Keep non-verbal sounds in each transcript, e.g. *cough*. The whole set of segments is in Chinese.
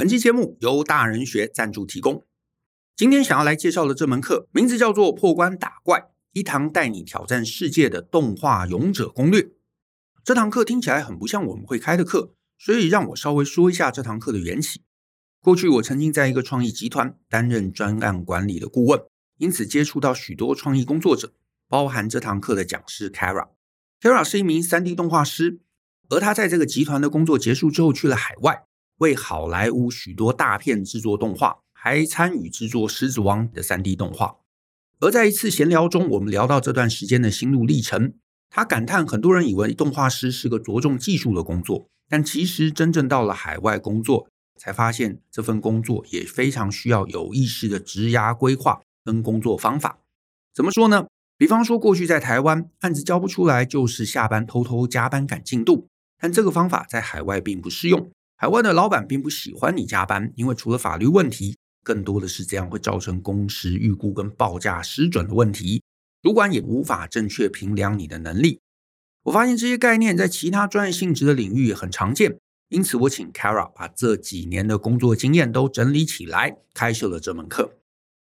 本期节目由大人学赞助提供。今天想要来介绍的这门课，名字叫做《破关打怪：一堂带你挑战世界的动画勇者攻略》。这堂课听起来很不像我们会开的课，所以让我稍微说一下这堂课的缘起。过去我曾经在一个创意集团担任专案管理的顾问，因此接触到许多创意工作者，包含这堂课的讲师 Kara。Kara 是一名 3D 动画师，而他在这个集团的工作结束之后去了海外。为好莱坞许多大片制作动画，还参与制作《狮子王》的 3D 动画。而在一次闲聊中，我们聊到这段时间的心路历程。他感叹，很多人以为动画师是个着重技术的工作，但其实真正到了海外工作，才发现这份工作也非常需要有意识的职涯规划跟工作方法。怎么说呢？比方说，过去在台湾，案子交不出来，就是下班偷偷加班赶进度，但这个方法在海外并不适用。海外的老板并不喜欢你加班，因为除了法律问题，更多的是这样会造成工时预估跟报价失准的问题。主管也无法正确评量你的能力。我发现这些概念在其他专业性质的领域也很常见，因此我请 Kara 把这几年的工作经验都整理起来，开设了这门课。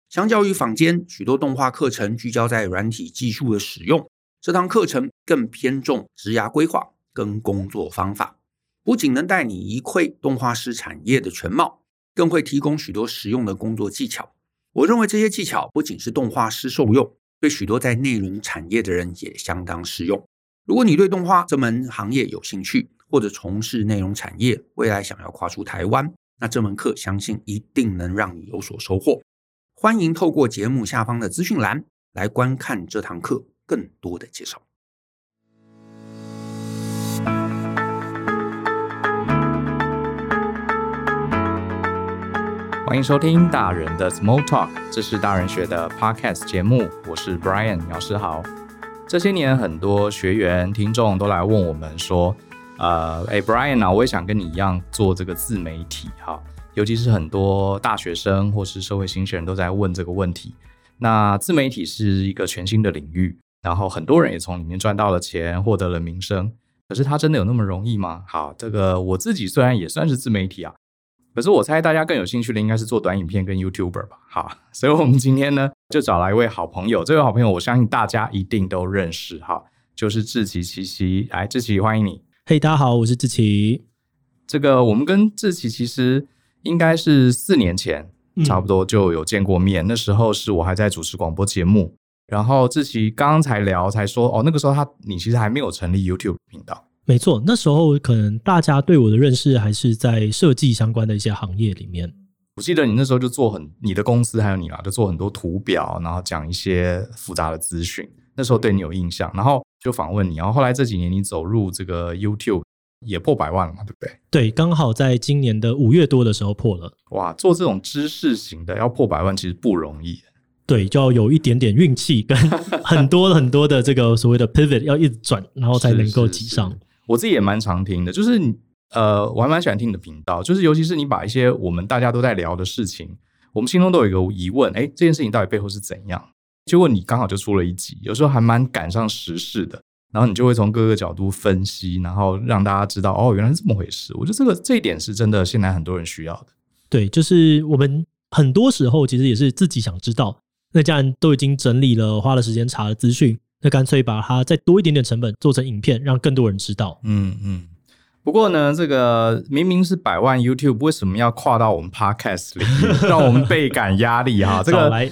相较于坊间许多动画课程聚焦在软体技术的使用，这堂课程更偏重职涯规划跟工作方法。不仅能带你一窥动画师产业的全貌，更会提供许多实用的工作技巧。我认为这些技巧不仅是动画师受用，对许多在内容产业的人也相当适用。如果你对动画这门行业有兴趣，或者从事内容产业，未来想要跨出台湾，那这门课相信一定能让你有所收获。欢迎透过节目下方的资讯栏来观看这堂课更多的介绍。欢迎收听大人的 Small Talk，这是大人学的 Podcast 节目，我是 Brian 姚诗豪。这些年，很多学员、听众都来问我们说：“呃，哎，Brian 啊，我也想跟你一样做这个自媒体哈。”尤其是很多大学生或是社会新鲜人都在问这个问题。那自媒体是一个全新的领域，然后很多人也从里面赚到了钱，获得了名声。可是它真的有那么容易吗？好，这个我自己虽然也算是自媒体啊。可是我猜大家更有兴趣的应该是做短影片跟 YouTuber 吧？好，所以我们今天呢就找来一位好朋友，这位好朋友我相信大家一定都认识哈，就是志奇奇奇。来，志奇欢迎你。嘿，大家好，我是志奇。这个我们跟志奇其实应该是四年前差不多就有见过面，嗯、那时候是我还在主持广播节目，然后志奇刚刚才聊才说哦，那个时候他你其实还没有成立 YouTube 频道。没错，那时候可能大家对我的认识还是在设计相关的一些行业里面。我记得你那时候就做很，你的公司还有你啦，就做很多图表，然后讲一些复杂的资讯。那时候对你有印象，然后就访问你。然后后来这几年你走入这个 YouTube 也破百万了嘛，对不对？对，刚好在今年的五月多的时候破了。哇，做这种知识型的要破百万其实不容易。对，就要有一点点运气，跟 *laughs* 很多很多的这个所谓的 pivot 要一直转，然后才能够挤上。是是是我自己也蛮常听的，就是呃，我还蛮喜欢听你的频道，就是尤其是你把一些我们大家都在聊的事情，我们心中都有一个疑问，哎，这件事情到底背后是怎样？结果你刚好就出了一集，有时候还蛮赶上时事的，然后你就会从各个角度分析，然后让大家知道，哦，原来是这么回事。我觉得这个这一点是真的，现在很多人需要的。对，就是我们很多时候其实也是自己想知道，那家人都已经整理了，花了时间查了资讯。那干脆把它再多一点点成本做成影片，让更多人知道。嗯嗯。不过呢，这个明明是百万 YouTube，为什么要跨到我们 Podcast 里面，让我们倍感压力哈？*laughs* 这个来，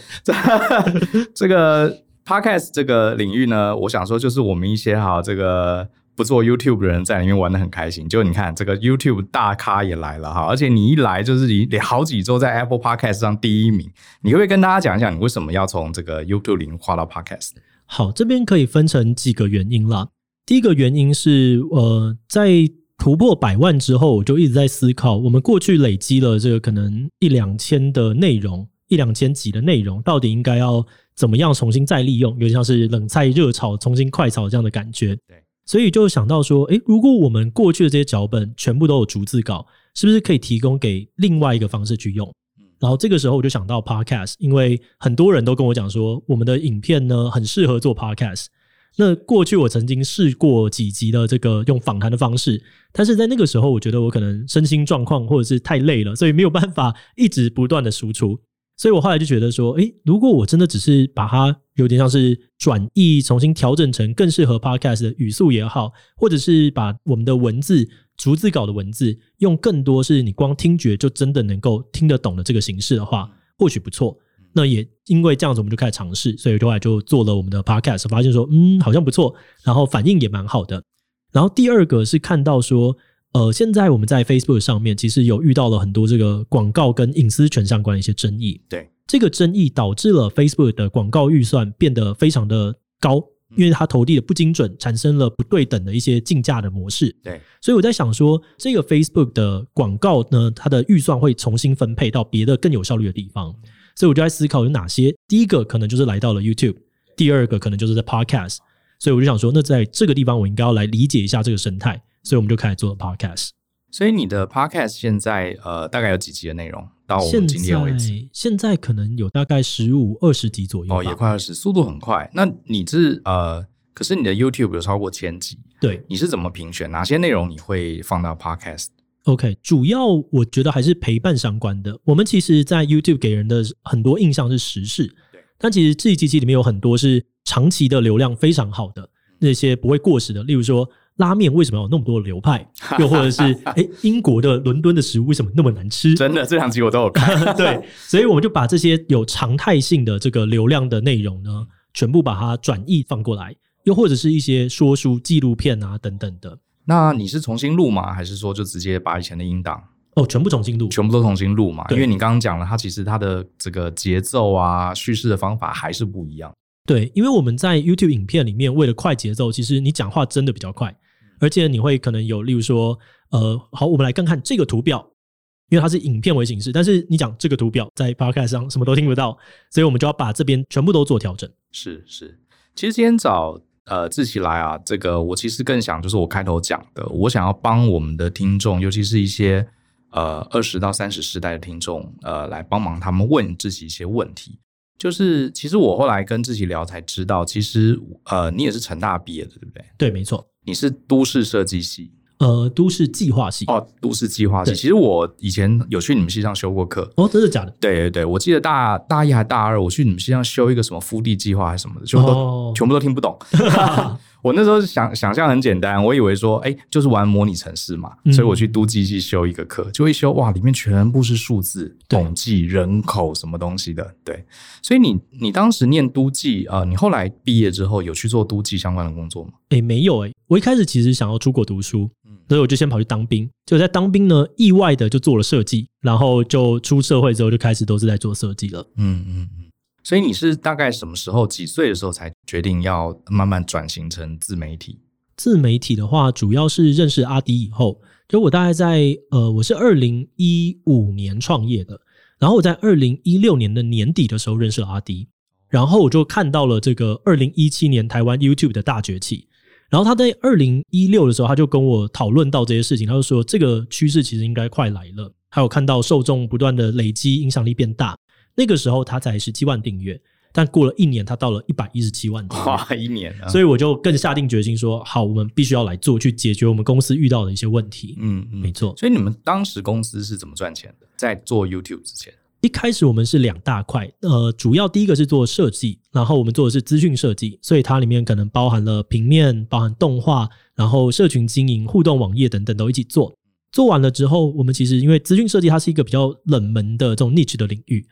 *laughs* 这个 Podcast 这个领域呢，我想说就是我们一些哈这个不做 YouTube 的人在里面玩的很开心。就你看这个 YouTube 大咖也来了哈，而且你一来就是你你好几周在 Apple Podcast 上第一名。你可不可以跟大家讲一讲，你为什么要从这个 YouTube 里面跨到 Podcast？好，这边可以分成几个原因啦。第一个原因是，呃，在突破百万之后，我就一直在思考，我们过去累积了这个可能一两千的内容，一两千集的内容，到底应该要怎么样重新再利用？有点像是冷菜热炒，重新快炒这样的感觉。对，所以就想到说，诶，如果我们过去的这些脚本全部都有逐字稿，是不是可以提供给另外一个方式去用？然后这个时候我就想到 Podcast，因为很多人都跟我讲说，我们的影片呢很适合做 Podcast。那过去我曾经试过几集的这个用访谈的方式，但是在那个时候，我觉得我可能身心状况或者是太累了，所以没有办法一直不断的输出。所以我后来就觉得说，诶，如果我真的只是把它有点像是转译、重新调整成更适合 Podcast 的语速也好，或者是把我们的文字逐字稿的文字用更多是你光听觉就真的能够听得懂的这个形式的话，或许不错。那也因为这样子，我们就开始尝试，所以后来就做了我们的 podcast，发现说，嗯，好像不错，然后反应也蛮好的。然后第二个是看到说，呃，现在我们在 Facebook 上面其实有遇到了很多这个广告跟隐私权相关的一些争议。对，这个争议导致了 Facebook 的广告预算变得非常的高，因为它投递的不精准，产生了不对等的一些竞价的模式。对，所以我在想说，这个 Facebook 的广告呢，它的预算会重新分配到别的更有效率的地方。所以我就在思考有哪些，第一个可能就是来到了 YouTube，第二个可能就是在 Podcast，所以我就想说，那在这个地方我应该要来理解一下这个生态，所以我们就开始做了 Podcast。所以你的 Podcast 现在呃大概有几集的内容？到我们今天为止，现在，可能有大概十五二十集左右哦，也快二十，速度很快。那你是呃，可是你的 YouTube 有超过千集，对，你是怎么评选哪些内容你会放到 Podcast？OK，主要我觉得还是陪伴相关的。我们其实，在 YouTube 给人的很多印象是时事，对。但其实这一机器里面有很多是长期的流量非常好的，那些不会过时的。例如说，拉面为什么有那么多流派？*laughs* 又或者是，哎，英国的伦敦的食物为什么那么难吃？真的，这两集我都有看。*laughs* 对，所以我们就把这些有常态性的这个流量的内容呢，全部把它转译放过来，又或者是一些说书纪录片啊等等的。那你是重新录吗？还是说就直接把以前的音档哦，全部重新录，全部都重新录嘛？因为你刚刚讲了，它其实它的这个节奏啊、叙事的方法还是不一样。对，因为我们在 YouTube 影片里面为了快节奏，其实你讲话真的比较快，而且你会可能有，例如说，呃，好，我们来看看这个图表，因为它是影片为形式，但是你讲这个图表在 Podcast 上什么都听不到，所以我们就要把这边全部都做调整。是是，其实今天早。呃，志祺来啊，这个我其实更想就是我开头讲的，我想要帮我们的听众，尤其是一些呃二十到三十世代的听众，呃，来帮忙他们问自己一些问题。就是其实我后来跟自己聊才知道，其实呃你也是成大毕业的，对不对？对，没错，你是都市设计系。呃，都市计划系哦，都市计划系。其实我以前有去你们系上修过课哦，真的假的？对对对，我记得大大一还大二，我去你们系上修一个什么复地计划还是什么的，全部都、哦、全部都听不懂。*laughs* 我那时候想想象很简单，我以为说，哎，就是玩模拟城市嘛，嗯、所以我去都计系修一个课，就会修哇，里面全部是数字、统计、人口什么东西的。对，所以你你当时念都计啊、呃，你后来毕业之后有去做都计相关的工作吗？哎，没有哎，我一开始其实想要出国读书。所以我就先跑去当兵，就在当兵呢，意外的就做了设计，然后就出社会之后就开始都是在做设计了。嗯嗯嗯。所以你是大概什么时候、几岁的时候才决定要慢慢转型成自媒体？自媒体的话，主要是认识阿迪以后，就我大概在呃，我是二零一五年创业的，然后我在二零一六年的年底的时候认识了阿迪，然后我就看到了这个二零一七年台湾 YouTube 的大崛起。然后他在二零一六的时候，他就跟我讨论到这些事情，他就说这个趋势其实应该快来了。还有看到受众不断的累积，影响力变大。那个时候他才十七万订阅，但过了一年，他到了一百一十七万订阅。哇，一年啊！所以我就更下定决心说，好，我们必须要来做，去解决我们公司遇到的一些问题。嗯嗯，没错。所以你们当时公司是怎么赚钱的？在做 YouTube 之前？一开始我们是两大块，呃，主要第一个是做设计，然后我们做的是资讯设计，所以它里面可能包含了平面、包含动画，然后社群经营、互动网页等等都一起做。做完了之后，我们其实因为资讯设计它是一个比较冷门的这种 niche 的领域，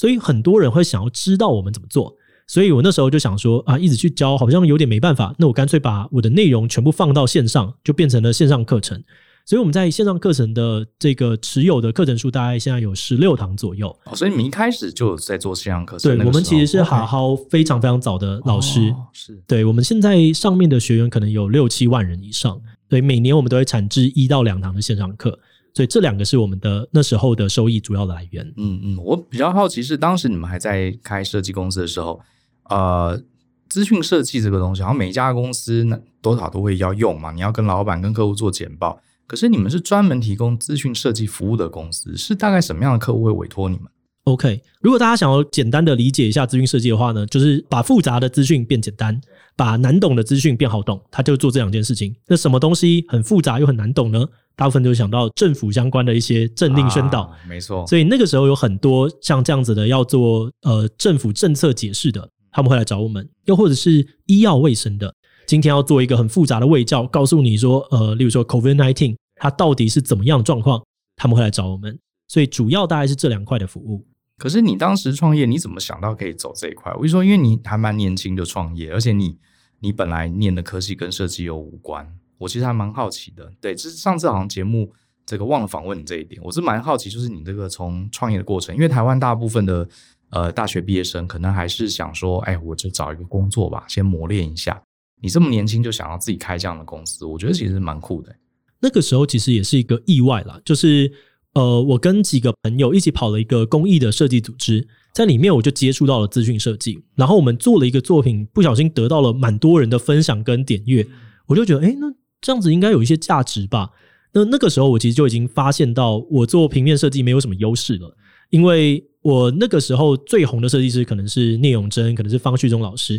所以很多人会想要知道我们怎么做，所以我那时候就想说啊，一直去教好像有点没办法，那我干脆把我的内容全部放到线上，就变成了线上课程。所以我们在线上课程的这个持有的课程数大概现在有十六堂左右。哦，所以你们一开始就在做线上课程。对，我们其实是好好非常非常早的老师。哦、是。对，我们现在上面的学员可能有六七万人以上。所以，每年我们都会产制一到两堂的线上课。所以这两个是我们的那时候的收益主要的来源。嗯嗯，我比较好奇是当时你们还在开设计公司的时候，呃，资讯设计这个东西，好像每一家公司那多少都会要用嘛，你要跟老板跟客户做简报。可是你们是专门提供资讯设计服务的公司，是大概什么样的客户会委托你们？OK，如果大家想要简单的理解一下资讯设计的话呢，就是把复杂的资讯变简单，把难懂的资讯变好懂，他就做这两件事情。那什么东西很复杂又很难懂呢？大部分就想到政府相关的一些政令宣导，啊、没错。所以那个时候有很多像这样子的要做呃政府政策解释的，他们会来找我们；又或者是医药卫生的，今天要做一个很复杂的卫教，告诉你说呃，例如说 COVID-19 它到底是怎么样的状况，他们会来找我们。所以主要大概是这两块的服务。可是你当时创业，你怎么想到可以走这一块？我就说，因为你还蛮年轻就创业，而且你你本来念的科系跟设计又无关。我其实还蛮好奇的。对，就是上次好像节目这个忘了访问你这一点，我是蛮好奇，就是你这个从创业的过程，因为台湾大部分的呃大学毕业生可能还是想说，哎，我就找一个工作吧，先磨练一下。你这么年轻就想要自己开这样的公司，我觉得其实蛮酷的。那个时候其实也是一个意外啦，就是。呃，我跟几个朋友一起跑了一个公益的设计组织，在里面我就接触到了资讯设计，然后我们做了一个作品，不小心得到了蛮多人的分享跟点阅，我就觉得，诶，那这样子应该有一些价值吧？那那个时候我其实就已经发现到，我做平面设计没有什么优势了，因为我那个时候最红的设计师可能是聂永真，可能是方旭中老师，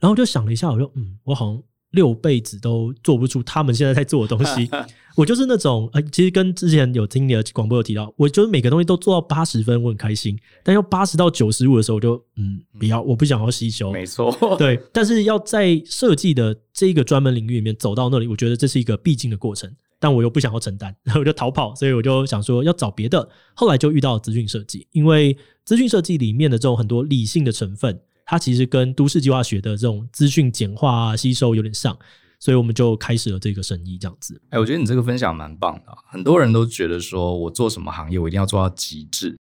然后我就想了一下，我说，嗯，我好像。六辈子都做不出他们现在在做的东西，*laughs* 我就是那种呃，其实跟之前有听你的广播有提到，我就是每个东西都做到八十分，我很开心。但要八十到九十五的时候，我就嗯，不要，我不想要吸收。没错，*laughs* 对。但是要在设计的这个专门领域里面走到那里，我觉得这是一个必经的过程。但我又不想要承担，然 *laughs* 后我就逃跑，所以我就想说要找别的。后来就遇到了资讯设计，因为资讯设计里面的这种很多理性的成分。它其实跟都市计划学的这种资讯简化啊、吸收有点像，所以我们就开始了这个生意，这样子。哎，我觉得你这个分享蛮棒的。很多人都觉得说，我做什么行业，我一定要做到极致。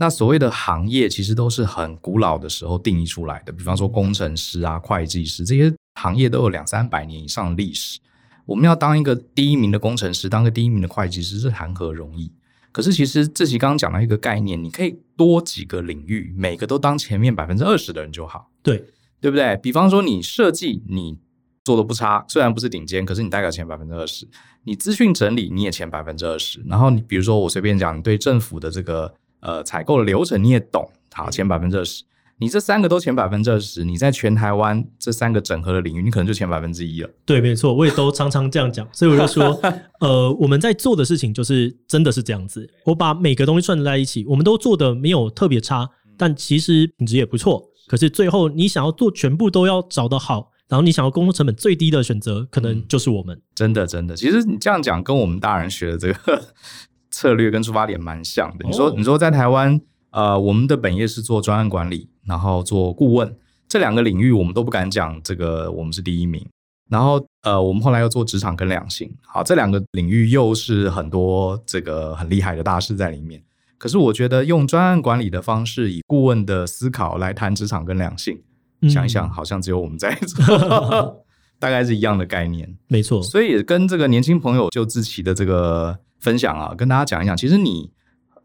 那所谓的行业，其实都是很古老的时候定义出来的。比方说，工程师啊、会计师这些行业都有两三百年以上的历史。我们要当一个第一名的工程师，当个第一名的会计师，是谈何容易？可是，其实这期刚刚讲到一个概念，你可以多几个领域，每个都当前面百分之二十的人就好，对对不对？比方说，你设计你做的不差，虽然不是顶尖，可是你大概前百分之二十。你资讯整理你也前百分之二十。然后你比如说，我随便讲，你对政府的这个呃采购的流程你也懂，好，前百分之二十。你这三个都前百分之二十，你在全台湾这三个整合的领域，你可能就前百分之一了。对，没错，我也都常常这样讲，所以我就说，*laughs* 呃，我们在做的事情就是真的是这样子。我把每个东西串在一起，我们都做的没有特别差，但其实品质也不错。可是最后你想要做全部都要找得好，然后你想要工作成本最低的选择，可能就是我们。嗯，真的，真的，其实你这样讲跟我们大人学的这个 *laughs* 策略跟出发点蛮像的。你说，你说在台湾。呃，我们的本业是做专案管理，然后做顾问，这两个领域我们都不敢讲这个我们是第一名。然后呃，我们后来又做职场跟两性，好，这两个领域又是很多这个很厉害的大师在里面。可是我觉得用专案管理的方式，以顾问的思考来谈职场跟两性，嗯、想一想，好像只有我们在做，*laughs* 大概是一样的概念。没错，所以跟这个年轻朋友就志奇的这个分享啊，跟大家讲一讲，其实你。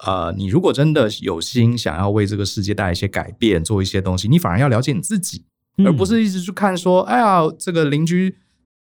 呃，你如果真的有心想要为这个世界带来一些改变，做一些东西，你反而要了解你自己，而不是一直去看说，哎呀，这个邻居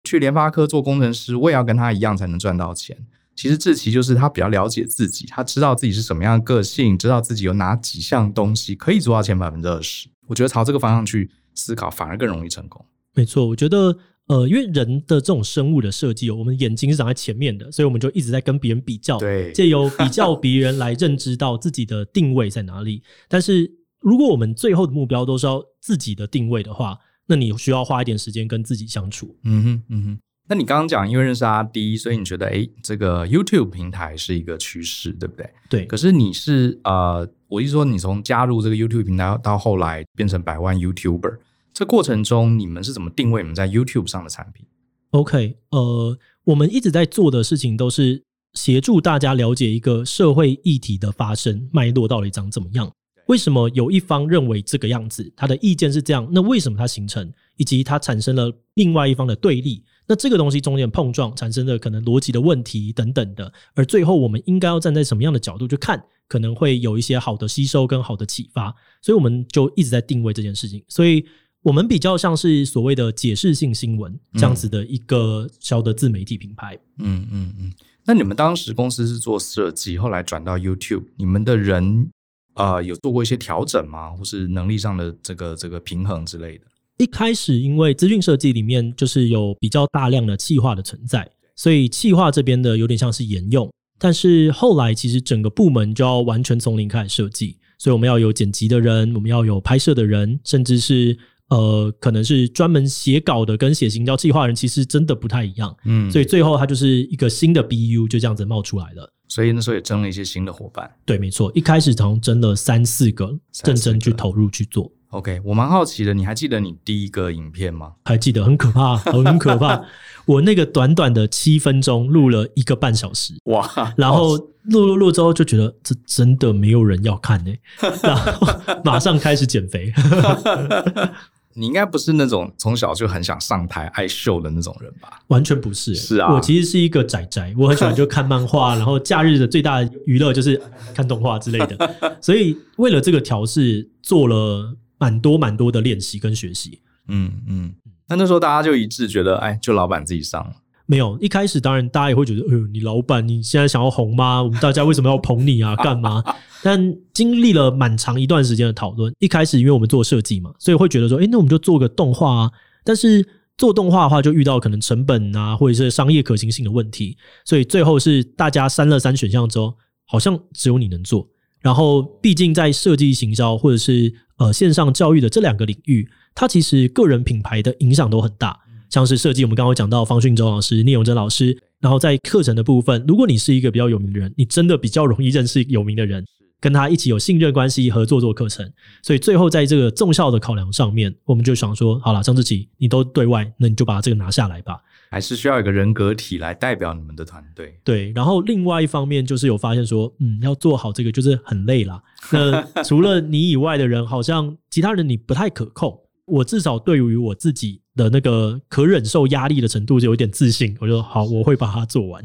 去联发科做工程师，我也要跟他一样才能赚到钱。其实志奇就是他比较了解自己，他知道自己是什么样的个性，知道自己有哪几项东西可以做到前百分之二十。我觉得朝这个方向去思考，反而更容易成功。没错，我觉得。呃，因为人的这种生物的设计，我们眼睛是长在前面的，所以我们就一直在跟别人比较，对，借由比较别人来认知到自己的定位在哪里。但是，如果我们最后的目标都是要自己的定位的话，那你需要花一点时间跟自己相处。嗯哼，嗯哼。那你刚刚讲，因为认识阿 D，，所以你觉得，诶，这个 YouTube 平台是一个趋势，对不对？对。可是你是呃，我意思说，你从加入这个 YouTube 平台到后来变成百万 YouTuber。这过程中，你们是怎么定位你们在 YouTube 上的产品？OK，呃，我们一直在做的事情都是协助大家了解一个社会议题的发生脉络到底长怎么样。为什么有一方认为这个样子，他的意见是这样？那为什么它形成，以及它产生了另外一方的对立？那这个东西中间碰撞产生的可能逻辑的问题等等的，而最后我们应该要站在什么样的角度去看，可能会有一些好的吸收跟好的启发。所以我们就一直在定位这件事情。所以。我们比较像是所谓的解释性新闻这样子的一个小的自媒体品牌。嗯嗯嗯。那你们当时公司是做设计，后来转到 YouTube，你们的人呃有做过一些调整吗？或是能力上的这个这个平衡之类的？一开始因为资讯设计里面就是有比较大量的企划的存在，所以企划这边的有点像是沿用。但是后来其实整个部门就要完全从零开始设计，所以我们要有剪辑的人，我们要有拍摄的人，甚至是呃可能是专门写稿的跟写行销计划人，其实真的不太一样。嗯，所以最后他就是一个新的 BU 就这样子冒出来了。所以那时候也征了一些新的伙伴。对，没错，一开始从征了三四个，认真去投入去做。OK，我蛮好奇的，你还记得你第一个影片吗？还记得，很可怕，很可怕。*laughs* 我那个短短的七分钟录了一个半小时，哇！然后录录录之后就觉得这真的没有人要看呢、欸，*laughs* 然后马上开始减肥。*laughs* 你应该不是那种从小就很想上台爱秀的那种人吧？完全不是、欸，是啊，我其实是一个宅宅，我很喜欢就看漫画，然后假日的最大的娱乐就是看动画之类的。*laughs* 所以为了这个调试，做了蛮多蛮多的练习跟学习。嗯嗯。那那时候大家就一致觉得，哎，就老板自己上了。没有，一开始当然大家也会觉得，哎呦，你老板你现在想要红吗？我们大家为什么要捧你啊？*laughs* 干嘛？但经历了蛮长一段时间的讨论，一开始因为我们做设计嘛，所以会觉得说，哎，那我们就做个动画啊。但是做动画的话，就遇到可能成本啊，或者是商业可行性的问题，所以最后是大家删了三选项之后，好像只有你能做。然后毕竟在设计、行销或者是呃线上教育的这两个领域。它其实个人品牌的影响都很大，像是设计，我们刚刚讲到方训周老师、聂永真老师，然后在课程的部分，如果你是一个比较有名的人，你真的比较容易认识有名的人，跟他一起有信任关系，合作做课程。所以最后在这个重效的考量上面，我们就想说，好了，张志奇，你都对外，那你就把这个拿下来吧。还是需要一个人格体来代表你们的团队。对，然后另外一方面就是有发现说，嗯，要做好这个就是很累啦。那 *laughs* 除了你以外的人，好像其他人你不太可控。我至少对于我自己的那个可忍受压力的程度就有一点自信，我就说好，我会把它做完。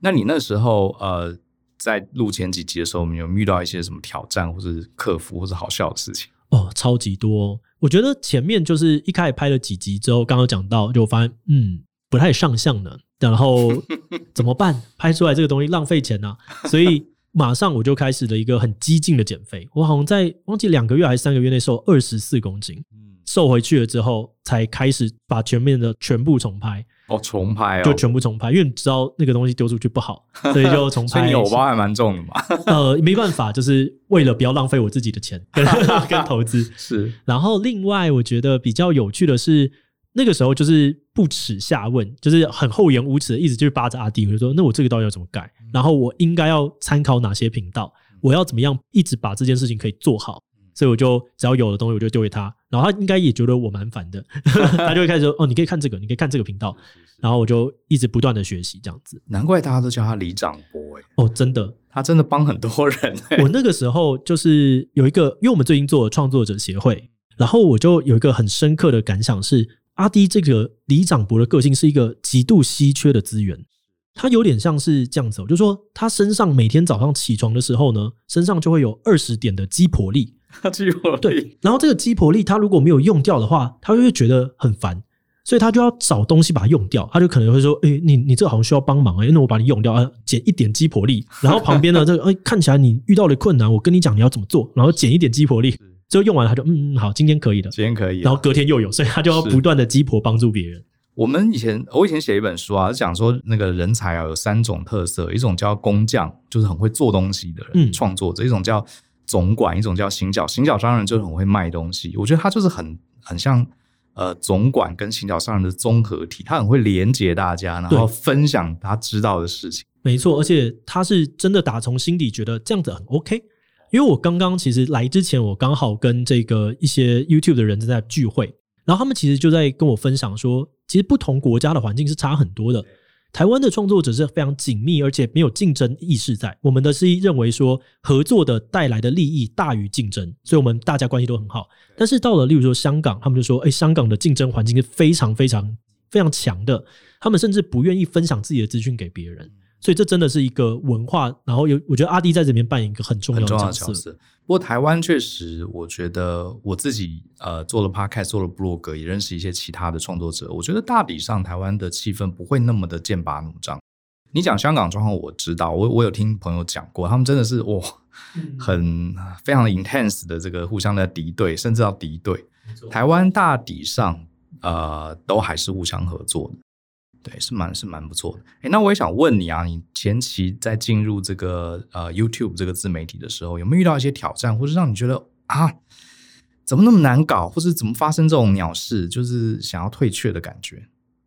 那你那时候呃，在录前几集的时候，有遇到一些什么挑战，或是克服，或是好笑的事情？哦，超级多。我觉得前面就是一开始拍了几集之后，刚刚讲到，就发现嗯不太上相呢，然后 *laughs* 怎么办？拍出来这个东西浪费钱啊，所以马上我就开始了一个很激进的减肥。我好像在忘记两个月还是三个月内瘦二十四公斤。瘦回去了之后，才开始把前面的全部重拍。哦，重拍哦，就全部重拍，因为你知道那个东西丢出去不好，*laughs* 所以就重拍。所以你偶包还蛮重的嘛？*laughs* 呃，没办法，就是为了不要浪费我自己的钱跟 *laughs* 跟投资。是。然后另外，我觉得比较有趣的是，那个时候就是不耻下问，就是很厚颜无耻的，一直就是扒着阿弟，我就说：“那我这个到底要怎么改？然后我应该要参考哪些频道？我要怎么样一直把这件事情可以做好？”所以我就只要有的东西我就丢给他，然后他应该也觉得我蛮烦的，*laughs* 他就会开始说：“哦，你可以看这个，你可以看这个频道。”然后我就一直不断的学习这样子。难怪大家都叫他李长伯哎！哦，真的，他真的帮很多人。我那个时候就是有一个，因为我们最近做了创作者协会，然后我就有一个很深刻的感想是：阿迪这个李长博的个性是一个极度稀缺的资源。他有点像是这样子，就是说他身上每天早上起床的时候呢，身上就会有二十点的鸡婆力。鸡婆力，对，然后这个鸡婆力，他如果没有用掉的话，他就会觉得很烦，所以他就要找东西把它用掉。他就可能会说：“哎、欸，你你这好像需要帮忙哎、欸，那我把你用掉，啊，减一点鸡婆力。*laughs* ”然后旁边呢，这个哎、欸、看起来你遇到了困难，我跟你讲你要怎么做，然后减一点鸡婆力，最后用完他就嗯嗯好，今天可以的，今天可以，然后隔天又有，所以他就要不断的鸡婆帮助别人。我们以前我以前写一本书啊，讲说那个人才啊有三种特色，一种叫工匠，就是很会做东西的人，创、嗯、作者；一种叫总管，一种叫行脚，行脚商人就是很会卖东西。我觉得他就是很很像呃总管跟行脚商人的综合体，他很会连接大家，然后分享他知道的事情。没错，而且他是真的打从心底觉得这样子很 OK。因为我刚刚其实来之前，我刚好跟这个一些 YouTube 的人正在聚会，然后他们其实就在跟我分享说，其实不同国家的环境是差很多的。台湾的创作者是非常紧密，而且没有竞争意识在。我们的是认为说合作的带来的利益大于竞争，所以我们大家关系都很好。但是到了例如说香港，他们就说：“哎，香港的竞争环境是非常非常非常强的，他们甚至不愿意分享自己的资讯给别人。”所以这真的是一个文化，然后有我觉得阿弟在这边扮演一个很重要的角色。角色不过台湾确实，我觉得我自己呃做了 podcast，做了部落格，也认识一些其他的创作者。我觉得大体上台湾的气氛不会那么的剑拔弩张。你讲香港状况，我知道，我我有听朋友讲过，他们真的是哇，很非常的 intense 的这个互相的敌对，甚至要敌对。台湾大抵上呃都还是互相合作的。对，是蛮是蛮不错的。诶，那我也想问你啊，你前期在进入这个呃 YouTube 这个自媒体的时候，有没有遇到一些挑战，或是让你觉得啊，怎么那么难搞，或是怎么发生这种鸟事，就是想要退却的感觉？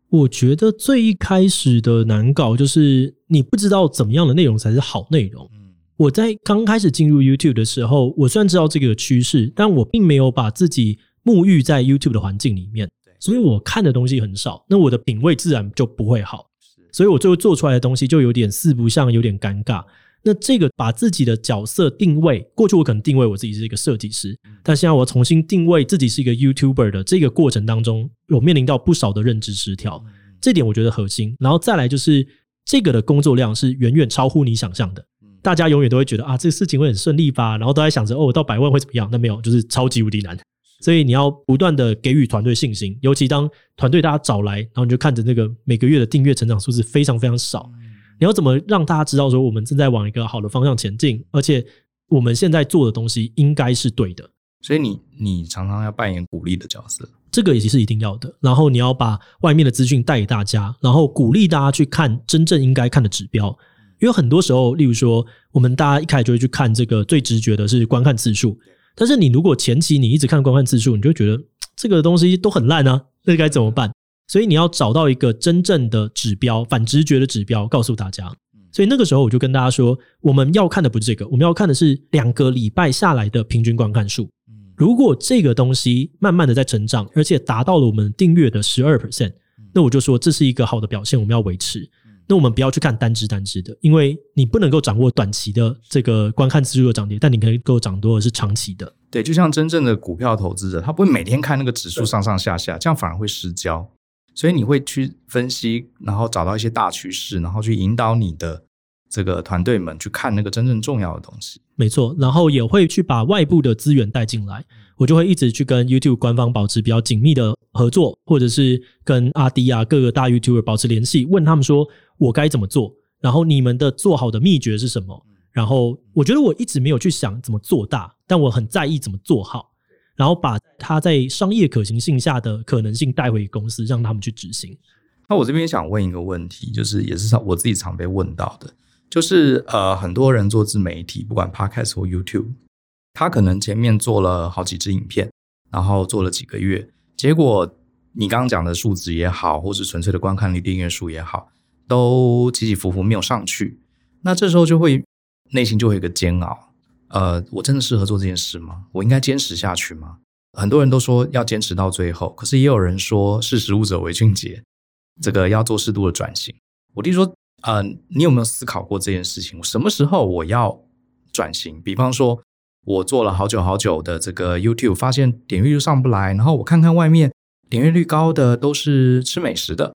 我觉得最一开始的难搞就是你不知道怎么样的内容才是好内容。嗯，我在刚开始进入 YouTube 的时候，我虽然知道这个趋势，但我并没有把自己沐浴在 YouTube 的环境里面。所以我看的东西很少，那我的品味自然就不会好。所以我最后做出来的东西就有点四不像，有点尴尬。那这个把自己的角色定位，过去我可能定位我自己是一个设计师，但现在我要重新定位自己是一个 YouTuber 的这个过程当中，有面临到不少的认知失调。这点我觉得核心。然后再来就是这个的工作量是远远超乎你想象的。大家永远都会觉得啊，这个事情会很顺利吧？然后都在想着哦，到百万会怎么样？那没有，就是超级无敌难。所以你要不断的给予团队信心，尤其当团队大家找来，然后你就看着那个每个月的订阅成长数字非常非常少，你要怎么让大家知道说我们正在往一个好的方向前进，而且我们现在做的东西应该是对的。所以你你常常要扮演鼓励的角色，这个也是一定要的。然后你要把外面的资讯带给大家，然后鼓励大家去看真正应该看的指标，因为很多时候，例如说我们大家一开始就会去看这个最直觉的是观看次数。但是你如果前期你一直看观看次数，你就觉得这个东西都很烂啊，那该怎么办？所以你要找到一个真正的指标，反直觉的指标，告诉大家。所以那个时候我就跟大家说，我们要看的不是这个，我们要看的是两个礼拜下来的平均观看数。如果这个东西慢慢的在成长，而且达到了我们订阅的十二 percent，那我就说这是一个好的表现，我们要维持。那我们不要去看单只单只的，因为你不能够掌握短期的这个观看次数的涨跌，但你可以够掌握的是长期的。对，就像真正的股票投资者，他不会每天看那个指数上上下下，这样反而会失焦。所以你会去分析，然后找到一些大趋势，然后去引导你的这个团队们去看那个真正重要的东西。没错，然后也会去把外部的资源带进来。我就会一直去跟 YouTube 官方保持比较紧密的合作，或者是跟阿迪啊各个大 YouTuber 保持联系，问他们说。我该怎么做？然后你们的做好的秘诀是什么？然后我觉得我一直没有去想怎么做大，但我很在意怎么做好，然后把它在商业可行性下的可能性带回公司，让他们去执行。那我这边想问一个问题，就是也是我自己常被问到的，就是呃，很多人做自媒体，不管 Podcast 或 YouTube，他可能前面做了好几支影片，然后做了几个月，结果你刚刚讲的数值也好，或是纯粹的观看率、订阅数也好。都起起伏伏没有上去，那这时候就会内心就会有个煎熬。呃，我真的适合做这件事吗？我应该坚持下去吗？很多人都说要坚持到最后，可是也有人说识时务者为俊杰，这个要做适度的转型。我弟说，呃，你有没有思考过这件事情？什么时候我要转型？比方说，我做了好久好久的这个 YouTube，发现点阅率上不来，然后我看看外面点阅率高的都是吃美食的。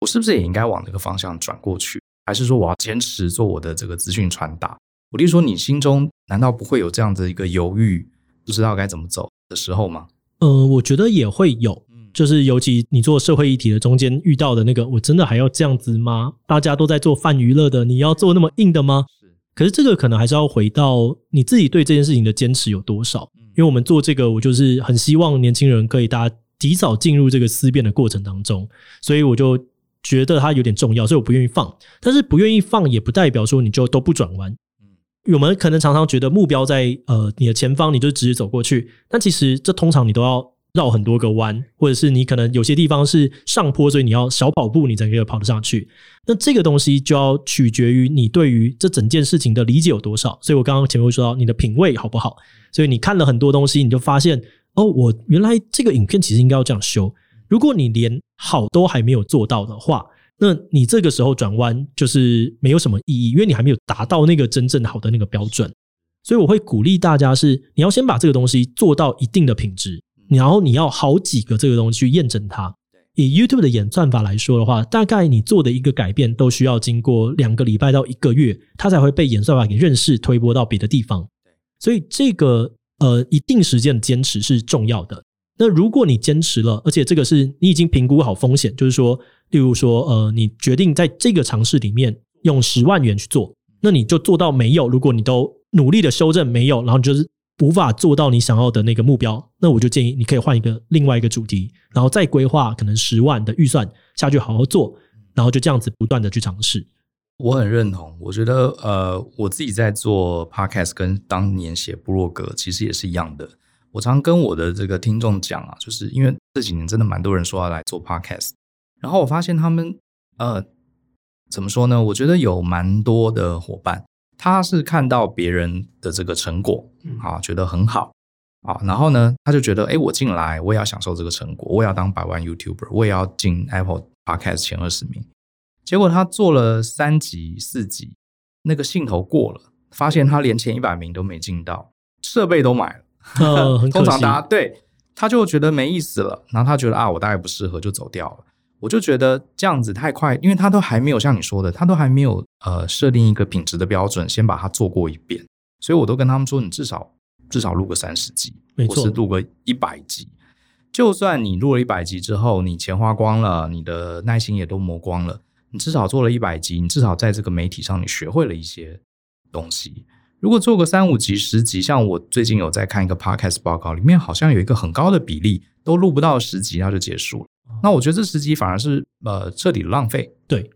我是不是也应该往这个方向转过去？还是说我要坚持做我的这个资讯传达？我就说，你心中难道不会有这样的一个犹豫，不知道该怎么走的时候吗？呃，我觉得也会有，就是尤其你做社会议题的中间遇到的那个，我真的还要这样子吗？大家都在做泛娱乐的，你要做那么硬的吗？可是这个可能还是要回到你自己对这件事情的坚持有多少。因为我们做这个，我就是很希望年轻人可以大家及早进入这个思辨的过程当中，所以我就。觉得它有点重要，所以我不愿意放。但是不愿意放，也不代表说你就都不转弯。我们可能常常觉得目标在呃你的前方，你就直接走过去。但其实这通常你都要绕很多个弯，或者是你可能有些地方是上坡，所以你要小跑步，你才可以跑得上去。那这个东西就要取决于你对于这整件事情的理解有多少。所以我刚刚前面会说到你的品味好不好。所以你看了很多东西，你就发现哦，我原来这个影片其实应该要这样修。如果你连好都还没有做到的话，那你这个时候转弯就是没有什么意义，因为你还没有达到那个真正好的那个标准。所以我会鼓励大家是，你要先把这个东西做到一定的品质，然后你要好几个这个东西去验证它。以 YouTube 的演算法来说的话，大概你做的一个改变都需要经过两个礼拜到一个月，它才会被演算法给认识，推播到别的地方。所以这个呃一定时间的坚持是重要的。那如果你坚持了，而且这个是你已经评估好风险，就是说，例如说，呃，你决定在这个尝试里面用十万元去做，那你就做到没有。如果你都努力的修正没有，然后就是无法做到你想要的那个目标，那我就建议你可以换一个另外一个主题，然后再规划可能十万的预算下去好好做，然后就这样子不断的去尝试。我很认同，我觉得呃，我自己在做 podcast 跟当年写部落格其实也是一样的。我常跟我的这个听众讲啊，就是因为这几年真的蛮多人说要来做 podcast，然后我发现他们呃怎么说呢？我觉得有蛮多的伙伴，他是看到别人的这个成果啊，觉得很好啊，然后呢，他就觉得哎，我进来我也要享受这个成果，我也要当百万 YouTuber，我也要进 Apple Podcast 前二十名。结果他做了三集四集，那个兴头过了，发现他连前一百名都没进到，设备都买了，呃、很可惜。*laughs* 通常大家对他就觉得没意思了，然后他觉得啊，我大概不适合就走掉了。我就觉得这样子太快，因为他都还没有像你说的，他都还没有呃设定一个品质的标准，先把它做过一遍。所以我都跟他们说，你至少至少录个三十集，没错，或是录个一百集。就算你录了一百集之后，你钱花光了，你的耐心也都磨光了。你至少做了一百集，你至少在这个媒体上你学会了一些东西。如果做个三五集、十集，像我最近有在看一个 podcast 报告，里面好像有一个很高的比例都录不到十集，它就结束了。那我觉得这十集反而是呃彻底浪费。对，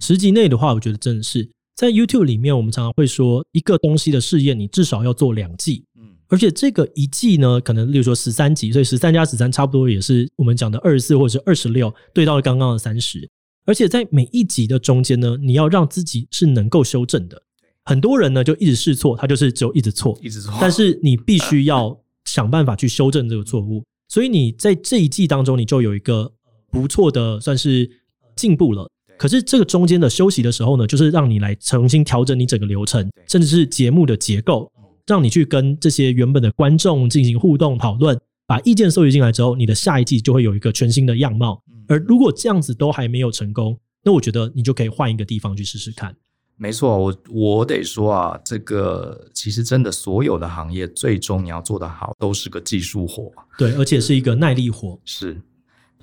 十集内的话，我觉得真的是在 YouTube 里面，我们常常会说一个东西的试验，你至少要做两季。嗯，而且这个一季呢，可能例如说十三集，所以十三加十三差不多也是我们讲的二十四或者是二十六，对到了刚刚的三十。而且在每一集的中间呢，你要让自己是能够修正的。很多人呢就一直试错，他就是只有一直错，一直错。但是你必须 *laughs* 要想办法去修正这个错误。所以你在这一季当中，你就有一个不错的算是进步了。可是这个中间的休息的时候呢，就是让你来重新调整你整个流程，甚至是节目的结构，让你去跟这些原本的观众进行互动讨论，把意见收集进来之后，你的下一季就会有一个全新的样貌。而如果这样子都还没有成功，那我觉得你就可以换一个地方去试试看。没错，我我得说啊，这个其实真的所有的行业，最终你要做得好，都是个技术活。对，而且是一个耐力活。是，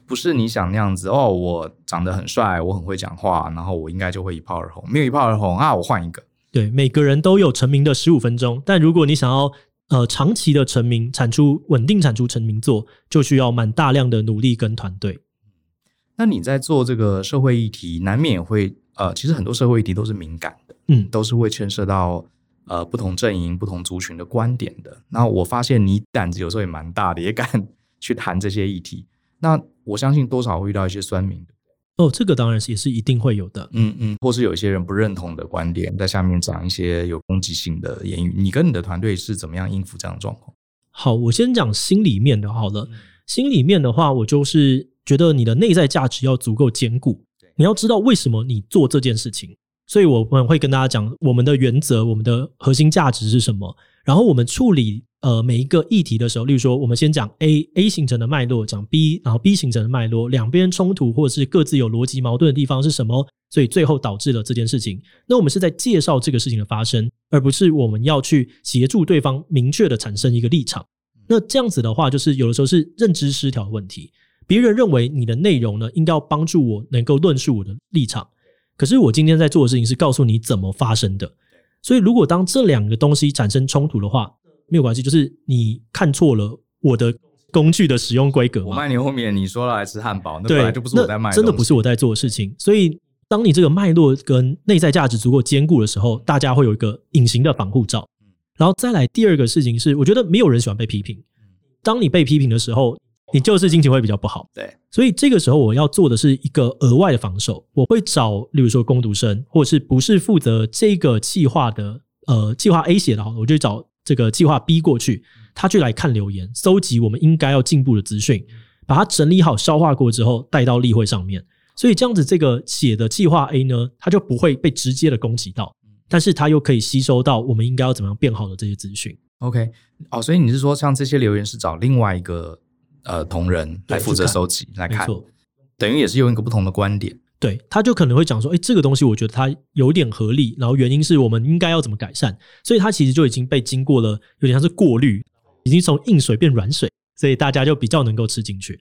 不是你想那样子哦？我长得很帅，我很会讲话，然后我应该就会一炮而红。没有一炮而红啊，我换一个。对，每个人都有成名的十五分钟，但如果你想要呃长期的成名，产出稳定产出成名作，就需要蛮大量的努力跟团队。那你在做这个社会议题，难免也会呃，其实很多社会议题都是敏感的，嗯，都是会牵涉到呃不同阵营、不同族群的观点的。那我发现你胆子有时候也蛮大的，也敢 *laughs* 去谈这些议题。那我相信多少会遇到一些酸民的。哦，这个当然是也是一定会有的，嗯嗯，或是有一些人不认同的观点，在下面讲一些有攻击性的言语。你跟你的团队是怎么样应付这样的状况？好，我先讲心里面的，好了，嗯、心里面的话，我就是。觉得你的内在价值要足够坚固，你要知道为什么你做这件事情。所以我们会跟大家讲我们的原则，我们的核心价值是什么。然后我们处理呃每一个议题的时候，例如说我们先讲 A A 形成的脉络，讲 B，然后 B 形成的脉络，两边冲突或者是各自有逻辑矛盾的地方是什么，所以最后导致了这件事情。那我们是在介绍这个事情的发生，而不是我们要去协助对方明确的产生一个立场。那这样子的话，就是有的时候是认知失调的问题。别人认为你的内容呢，应该要帮助我能够论述我的立场，可是我今天在做的事情是告诉你怎么发生的。所以，如果当这两个东西产生冲突的话，没有关系，就是你看错了我的工具的使用规格。我卖你后面你说了来吃汉堡，那本来就不是我在卖，真的不是我在做的事情。所以，当你这个脉络跟内在价值足够坚固的时候，大家会有一个隐形的防护罩。然后再来第二个事情是，我觉得没有人喜欢被批评。当你被批评的时候，你就是心情会比较不好，对，所以这个时候我要做的是一个额外的防守，我会找，例如说攻读生，或者是不是负责这个计划的，呃，计划 A 写的好，我就找这个计划 B 过去，他去来看留言，搜集我们应该要进步的资讯，把它整理好、消化过之后带到例会上面，所以这样子这个写的计划 A 呢，它就不会被直接的攻击到，但是它又可以吸收到我们应该要怎么样变好的这些资讯。OK，哦，所以你是说像这些留言是找另外一个？呃，同仁来负责收集来看，等于也是用一个不同的观点。对，他就可能会讲说，哎，这个东西我觉得它有点合理，然后原因是我们应该要怎么改善，所以它其实就已经被经过了，有点像是过滤，已经从硬水变软水，所以大家就比较能够吃进去。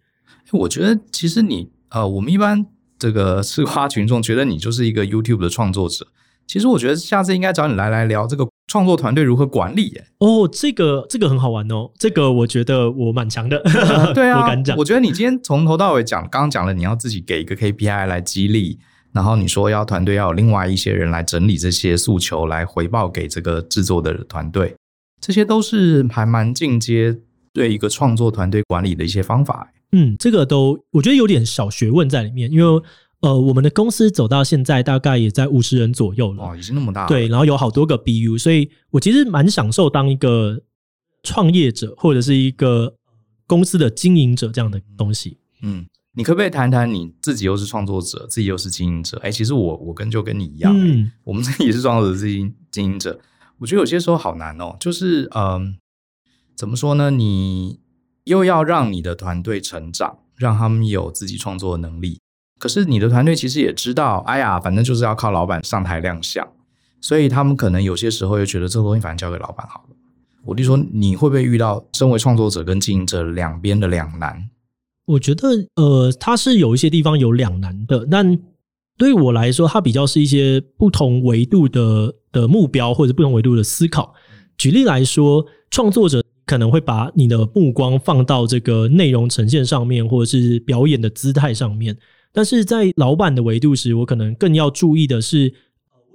我觉得其实你呃，我们一般这个吃瓜群众觉得你就是一个 YouTube 的创作者，其实我觉得下次应该找你来来聊这个创作团队如何管理。耶。哦，这个这个很好玩哦，这个我觉得我蛮强的。*laughs* *laughs* 对啊，我敢讲。我觉得你今天从头到尾讲，刚刚讲了你要自己给一个 KPI 来激励，然后你说要团队要有另外一些人来整理这些诉求，来回报给这个制作的团队，这些都是还蛮进阶对一个创作团队管理的一些方法。嗯，这个都我觉得有点小学问在里面，因为。呃，我们的公司走到现在大概也在五十人左右了，哦，已经那么大了。对，然后有好多个 BU，所以我其实蛮享受当一个创业者或者是一个公司的经营者这样的东西。嗯，你可不可以谈谈你自己又是创作者，自己又是经营者？哎，其实我我跟就跟你一样，嗯，我们自己也是创作者，自己经营者。我觉得有些时候好难哦，就是嗯、呃，怎么说呢？你又要让你的团队成长，让他们有自己创作的能力。可是你的团队其实也知道，哎呀，反正就是要靠老板上台亮相，所以他们可能有些时候又觉得这个东西反正交给老板好了。我就说，你会不会遇到身为创作者跟经营者两边的两难？我觉得，呃，它是有一些地方有两难的，但对我来说，它比较是一些不同维度的的目标或者不同维度的思考。举例来说，创作者可能会把你的目光放到这个内容呈现上面，或者是表演的姿态上面。但是在老板的维度时，我可能更要注意的是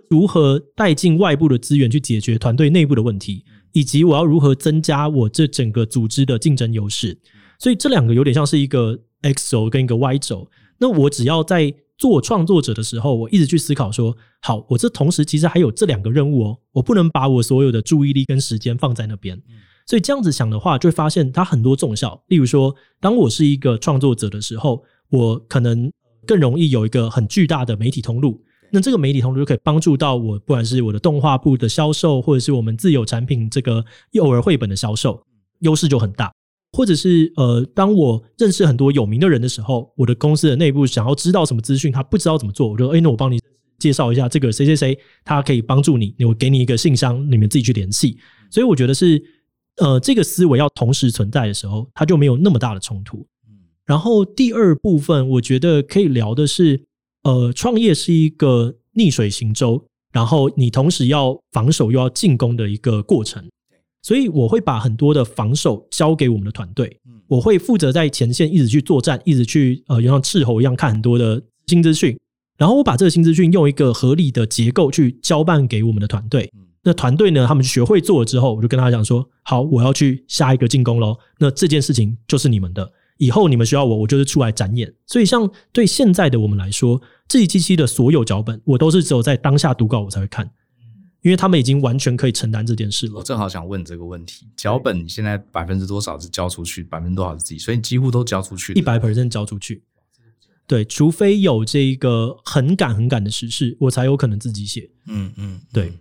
如何带进外部的资源去解决团队内部的问题，以及我要如何增加我这整个组织的竞争优势。所以这两个有点像是一个 X 轴跟一个 Y 轴。那我只要在做创作者的时候，我一直去思考说，好，我这同时其实还有这两个任务哦，我不能把我所有的注意力跟时间放在那边。所以这样子想的话，就会发现它很多重效。例如说，当我是一个创作者的时候，我可能更容易有一个很巨大的媒体通路，那这个媒体通路就可以帮助到我，不管是我的动画部的销售，或者是我们自有产品这个幼儿绘本的销售，优势就很大。或者是呃，当我认识很多有名的人的时候，我的公司的内部想要知道什么资讯，他不知道怎么做，我就哎，那我帮你介绍一下这个谁谁谁，他可以帮助你，我给你一个信箱，你们自己去联系。所以我觉得是呃，这个思维要同时存在的时候，它就没有那么大的冲突。然后第二部分，我觉得可以聊的是，呃，创业是一个逆水行舟，然后你同时要防守又要进攻的一个过程。所以我会把很多的防守交给我们的团队，我会负责在前线一直去作战，一直去呃，就像斥候一样看很多的新资讯，然后我把这个新资讯用一个合理的结构去交办给我们的团队。那团队呢，他们学会做了之后，我就跟他讲说：好，我要去下一个进攻喽。那这件事情就是你们的。以后你们需要我，我就是出来展演。所以，像对现在的我们来说，这一期期的所有脚本，我都是只有在当下读稿我才会看，因为他们已经完全可以承担这件事了。我正好想问这个问题：脚本你现在百分之多少是交出去，百分之多少是自己？所以你几乎都交出去，一百 percent 交出去。对，除非有这个很赶很赶的时事，我才有可能自己写。嗯嗯，对。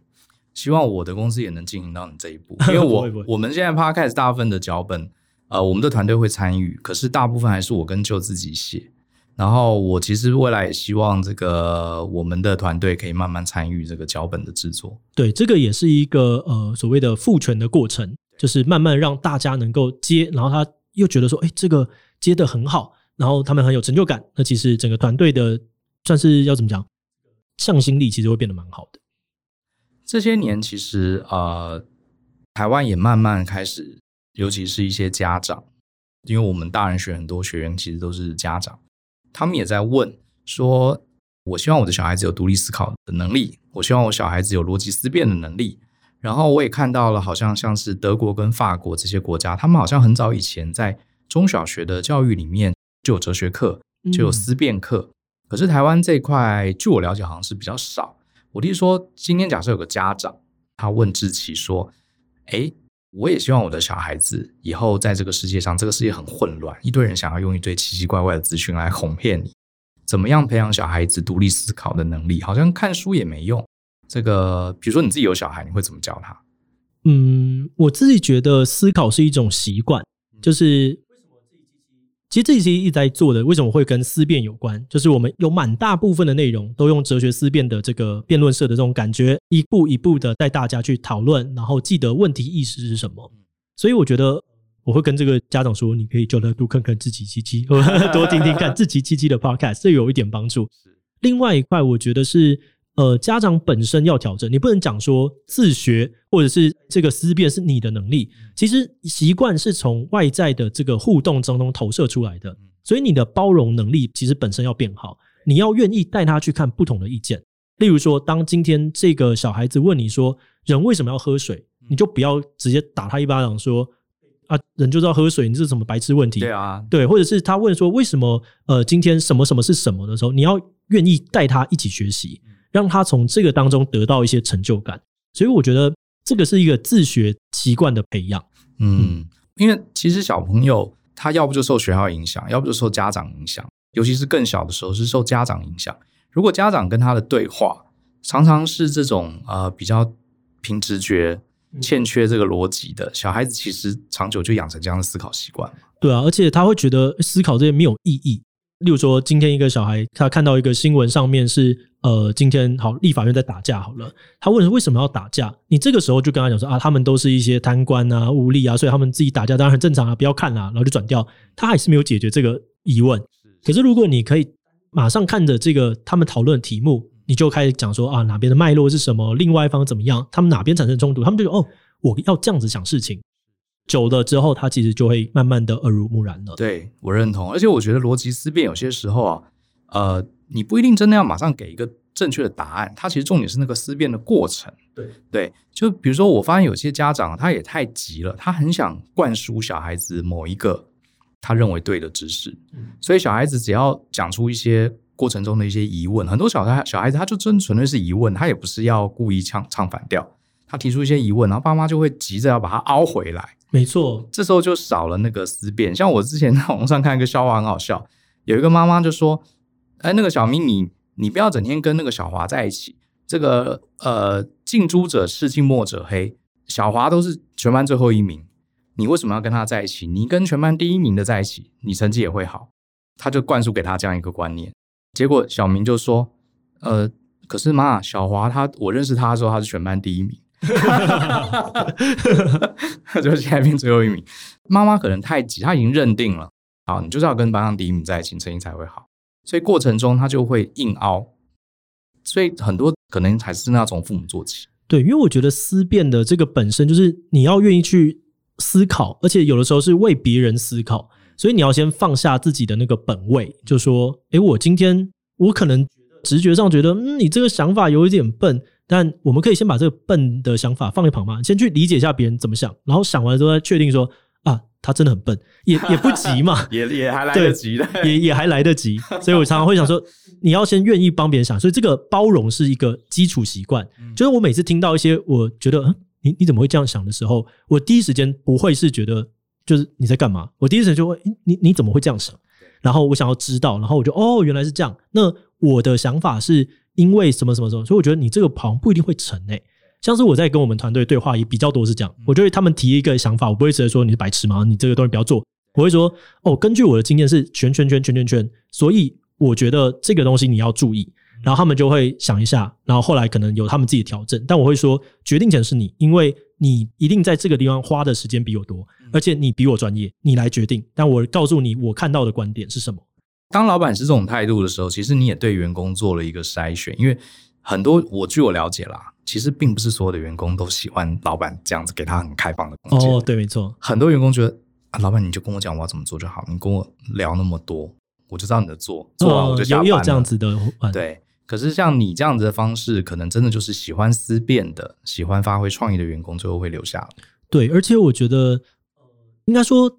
希望我的公司也能进行到你这一步，*laughs* 因为我我们现在 Podcast 大部分的脚本。呃，我们的团队会参与，可是大部分还是我跟就自己写。然后我其实未来也希望这个我们的团队可以慢慢参与这个脚本的制作。对，这个也是一个呃所谓的赋权的过程，就是慢慢让大家能够接，然后他又觉得说，哎，这个接的很好，然后他们很有成就感。那其实整个团队的算是要怎么讲，向心力其实会变得蛮好的。这些年其实呃，台湾也慢慢开始。尤其是一些家长，因为我们大人学很多学员其实都是家长，他们也在问说：“我希望我的小孩子有独立思考的能力，我希望我小孩子有逻辑思辨的能力。”然后我也看到了，好像像是德国跟法国这些国家，他们好像很早以前在中小学的教育里面就有哲学课，就有思辨课。嗯。可是台湾这一块，据我了解，好像是比较少。我弟说，今天假设有个家长，他问志奇说：“诶。”我也希望我的小孩子以后在这个世界上，这个世界很混乱，一堆人想要用一堆奇奇怪怪的资讯来哄骗你。怎么样培养小孩子独立思考的能力？好像看书也没用。这个，比如说你自己有小孩，你会怎么教他？嗯，我自己觉得思考是一种习惯，就是。其实这些一直在做的，为什么会跟思辨有关？就是我们有蛮大部分的内容都用哲学思辨的这个辩论社的这种感觉，一步一步的带大家去讨论，然后记得问题意识是什么。所以我觉得我会跟这个家长说，你可以就来多看看自己七七，多听听看自己七七的 podcast，这有一点帮助。另外一块，我觉得是呃，家长本身要调整，你不能讲说自学或者是这个思辨是你的能力。其实习惯是从外在的这个互动当中投射出来的，所以你的包容能力其实本身要变好。你要愿意带他去看不同的意见。例如说，当今天这个小孩子问你说“人为什么要喝水”，你就不要直接打他一巴掌说“啊，人就知道喝水，你这是什么白痴问题？”对啊，对，或者是他问说“为什么呃今天什么什么是什么”的时候，你要愿意带他一起学习。让他从这个当中得到一些成就感，所以我觉得这个是一个自学习惯的培养。嗯，因为其实小朋友他要不就受学校影响，要不就受家长影响，尤其是更小的时候是受家长影响。如果家长跟他的对话常常是这种呃比较凭直觉、欠缺这个逻辑的小孩子，其实长久就养成这样的思考习惯。对啊，而且他会觉得思考这些没有意义。例如说，今天一个小孩他看到一个新闻上面是。呃，今天好，立法院在打架好了。他问为什么要打架？你这个时候就跟他讲说啊，他们都是一些贪官啊、污吏啊，所以他们自己打架当然很正常啊，不要看啦，然后就转掉。他还是没有解决这个疑问。可是如果你可以马上看着这个他们讨论的题目，你就开始讲说啊，哪边的脉络是什么，另外一方怎么样，他们哪边产生冲突，他们就说哦，我要这样子想事情。久了之后，他其实就会慢慢的耳濡目染了。对，我认同，而且我觉得逻辑思辨有些时候啊，呃。你不一定真的要马上给一个正确的答案，它其实重点是那个思辨的过程。对对，就比如说，我发现有些家长他也太急了，他很想灌输小孩子某一个他认为对的知识，所以小孩子只要讲出一些过程中的一些疑问，很多小孩小孩子他就真纯粹是疑问，他也不是要故意唱唱反调，他提出一些疑问，然后爸妈就会急着要把他凹回来。没错，这时候就少了那个思辨。像我之前在网上看一个笑话，很好笑，有一个妈妈就说。哎，那个小明，你你不要整天跟那个小华在一起。这个呃，近朱者赤，近墨者黑。小华都是全班最后一名，你为什么要跟他在一起？你跟全班第一名的在一起，你成绩也会好。他就灌输给他这样一个观念。结果小明就说：“呃，可是妈，小华他我认识他的时候，他是全班第一名，*laughs* 就现在变最后一名。妈妈可能太急，他已经认定了，好，你就是要跟班上第一名在一起，成绩才会好。”所以过程中他就会硬凹，所以很多可能还是那从父母做起。对，因为我觉得思辨的这个本身就是你要愿意去思考，而且有的时候是为别人思考，所以你要先放下自己的那个本位，就说：诶，我今天我可能直觉上觉得，嗯，你这个想法有一点笨，但我们可以先把这个笨的想法放一旁嘛，先去理解一下别人怎么想，然后想完之后再确定说。他真的很笨，也 *laughs* 也不急嘛，*laughs* 也也还来得及的，也也还来得及。*laughs* 所以我常常会想说，你要先愿意帮别人想，所以这个包容是一个基础习惯。就是我每次听到一些我觉得，嗯，你你怎么会这样想的时候，我第一时间不会是觉得就是你在干嘛，我第一时间就会，你你怎么会这样想？然后我想要知道，然后我就哦，原来是这样。那我的想法是因为什么什么什么，所以我觉得你这个好像不一定会成诶。像是我在跟我们团队对话也比较多是这样，我觉得他们提一个想法，我不会直接说你是白痴吗？你这个东西不要做。我会说哦，根据我的经验是圈圈圈圈圈圈，所以我觉得这个东西你要注意。然后他们就会想一下，然后后来可能有他们自己调整。但我会说，决定权是你，因为你一定在这个地方花的时间比我多，而且你比我专业，你来决定。但我告诉你，我看到的观点是什么。当老板是这种态度的时候，其实你也对员工做了一个筛选，因为很多我据我了解啦。其实并不是所有的员工都喜欢老板这样子给他很开放的空间。哦，对，没错。很多员工觉得啊，老板你就跟我讲我要怎么做就好，你跟我聊那么多，我就知道你的做，做完我就下班了。有有这样子的，对。可是像你这样子的方式，可能真的就是喜欢思辨的、喜欢发挥创意的员工，最后会留下来。对，而且我觉得，应该说，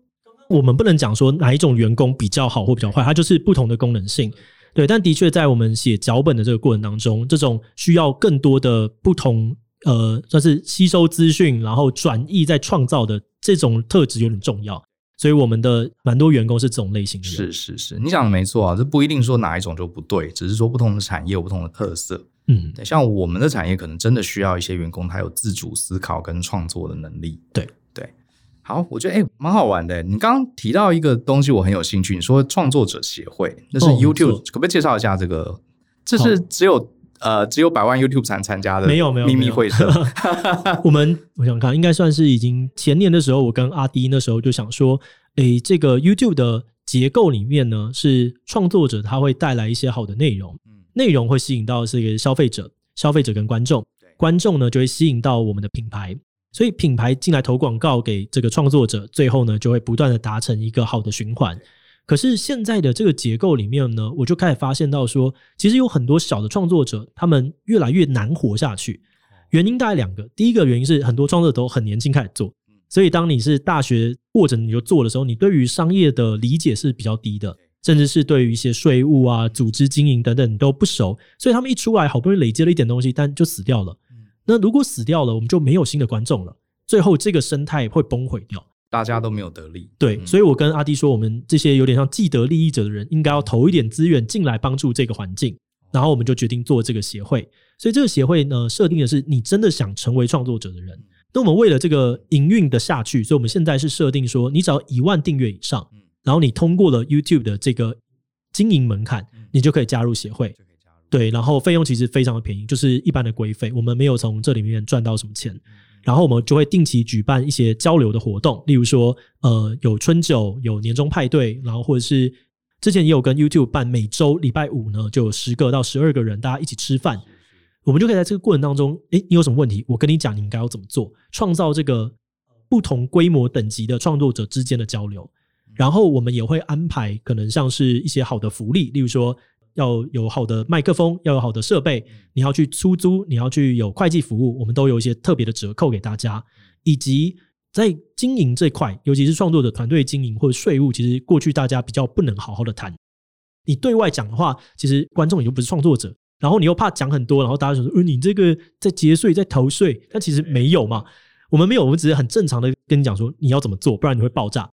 我们不能讲说哪一种员工比较好或比较坏，它就是不同的功能性。对，但的确在我们写脚本的这个过程当中，这种需要更多的不同，呃，算是吸收资讯，然后转译再创造的这种特质有点重要。所以我们的蛮多员工是这种类型的。是是是，你讲的没错啊，这不一定说哪一种就不对，只是说不同的产业有不同的特色。嗯，对，像我们的产业可能真的需要一些员工，他有自主思考跟创作的能力。对。好，我觉得哎，蛮好玩的。你刚刚提到一个东西，我很有兴趣。你说创作者协会，那是 YouTube，、哦、可不可以介绍一下这个？这是只有呃只有百万 YouTube 才参加的，没有没有秘密会社。*laughs* *laughs* 我们我想看，应该算是已经前年的时候，我跟阿迪那时候就想说，哎，这个 YouTube 的结构里面呢，是创作者他会带来一些好的内容，内容会吸引到这个消费者。消费者跟观众，观众呢就会吸引到我们的品牌，所以品牌进来投广告给这个创作者，最后呢就会不断的达成一个好的循环。可是现在的这个结构里面呢，我就开始发现到说，其实有很多小的创作者，他们越来越难活下去。原因大概两个，第一个原因是很多创作者都很年轻开始做，所以当你是大学或者你就做的时候，你对于商业的理解是比较低的，甚至是对于一些税务啊、组织经营等等你都不熟，所以他们一出来好不容易累积了一点东西，但就死掉了。那如果死掉了，我们就没有新的观众了，最后这个生态会崩毁掉。大家都没有得利，对，所以我跟阿弟说，我们这些有点像既得利益者的人，应该要投一点资源进来帮助这个环境，然后我们就决定做这个协会。所以这个协会呢，设定的是你真的想成为创作者的人。那我们为了这个营运的下去，所以我们现在是设定说，你只要一万订阅以上，然后你通过了 YouTube 的这个经营门槛，你就可以加入协会。对，然后费用其实非常的便宜，就是一般的规费，我们没有从这里面赚到什么钱。然后我们就会定期举办一些交流的活动，例如说，呃，有春酒，有年终派对，然后或者是之前也有跟 YouTube 办每周礼拜五呢，就有十个到十二个人，大家一起吃饭，我们就可以在这个过程当中，诶，你有什么问题，我跟你讲，你应该要怎么做，创造这个不同规模等级的创作者之间的交流。然后我们也会安排可能像是一些好的福利，例如说。要有好的麦克风，要有好的设备，你要去出租，你要去有会计服务，我们都有一些特别的折扣给大家。以及在经营这块，尤其是创作者团队经营或者税务，其实过去大家比较不能好好的谈。你对外讲的话，其实观众也就不是创作者，然后你又怕讲很多，然后大家就说：“呃，你这个在节税，在逃税。”但其实没有嘛，我们没有，我们只是很正常的跟你讲说你要怎么做，不然你会爆炸。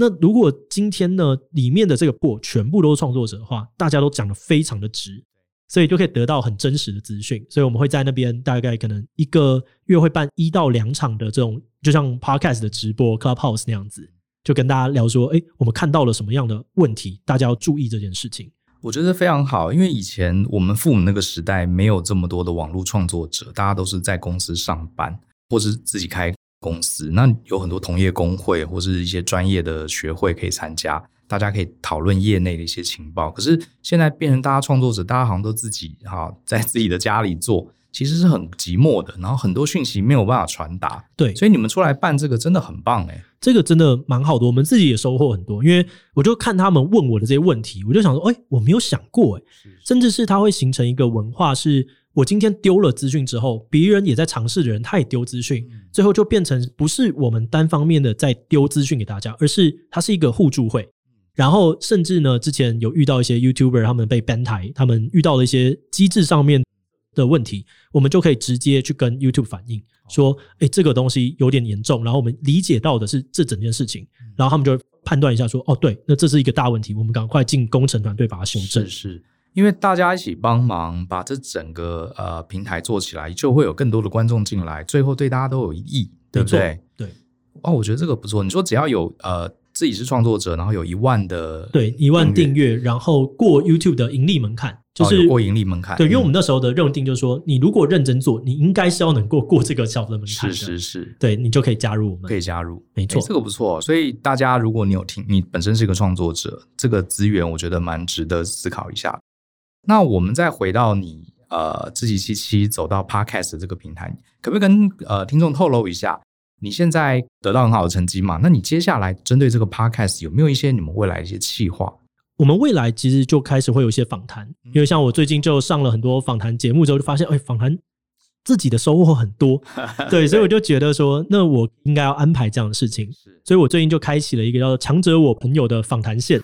那如果今天呢，里面的这个播全部都是创作者的话，大家都讲得非常的直，所以就可以得到很真实的资讯。所以我们会在那边大概可能一个月会办一到两场的这种，就像 podcast 的直播 Clubhouse 那样子，就跟大家聊说，哎，我们看到了什么样的问题，大家要注意这件事情。我觉得非常好，因为以前我们父母那个时代没有这么多的网络创作者，大家都是在公司上班或是自己开。公司那有很多同业工会或是一些专业的学会可以参加，大家可以讨论业内的一些情报。可是现在变成大家创作者，大家好像都自己哈在自己的家里做，其实是很寂寞的。然后很多讯息没有办法传达，对，所以你们出来办这个真的很棒诶，这个真的蛮好的，我们自己也收获很多。因为我就看他们问我的这些问题，我就想说，哎，我没有想过诶，甚至是它会形成一个文化是。我今天丢了资讯之后，别人也在尝试的人，他也丢资讯，最后就变成不是我们单方面的在丢资讯给大家，而是它是一个互助会。然后甚至呢，之前有遇到一些 YouTuber，他们被 ban 台，他们遇到了一些机制上面的问题，我们就可以直接去跟 YouTube 反映，说，哎，这个东西有点严重。然后我们理解到的是这整件事情，然后他们就判断一下说，哦，对，那这是一个大问题，我们赶快进工程团队把它修正。是是。因为大家一起帮忙把这整个呃平台做起来，就会有更多的观众进来，最后对大家都有益，对不对？对。哦，我觉得这个不错。你说只要有呃自己是创作者，然后有一万的对一万订阅，然后过 YouTube 的盈利门槛，就是、哦、过盈利门槛。对，因为我们那时候的认定就是说，你如果认真做，你应该是要能够过这个小的门槛的。是是是，对你就可以加入我们，可以加入，没错，这个不错。所以大家如果你有听，你本身是一个创作者，这个资源我觉得蛮值得思考一下。那我们再回到你呃，自己七七走到 Podcast 这个平台，可不可以跟呃听众透露一下，你现在得到很好的成绩嘛？那你接下来针对这个 Podcast 有没有一些你们未来的一些计划？我们未来其实就开始会有一些访谈，因为像我最近就上了很多访谈节目之后，就发现哎，访谈。自己的收获很多，*laughs* 对，所以我就觉得说，那我应该要安排这样的事情，所以我最近就开启了一个叫做“强者我朋友”的访谈线，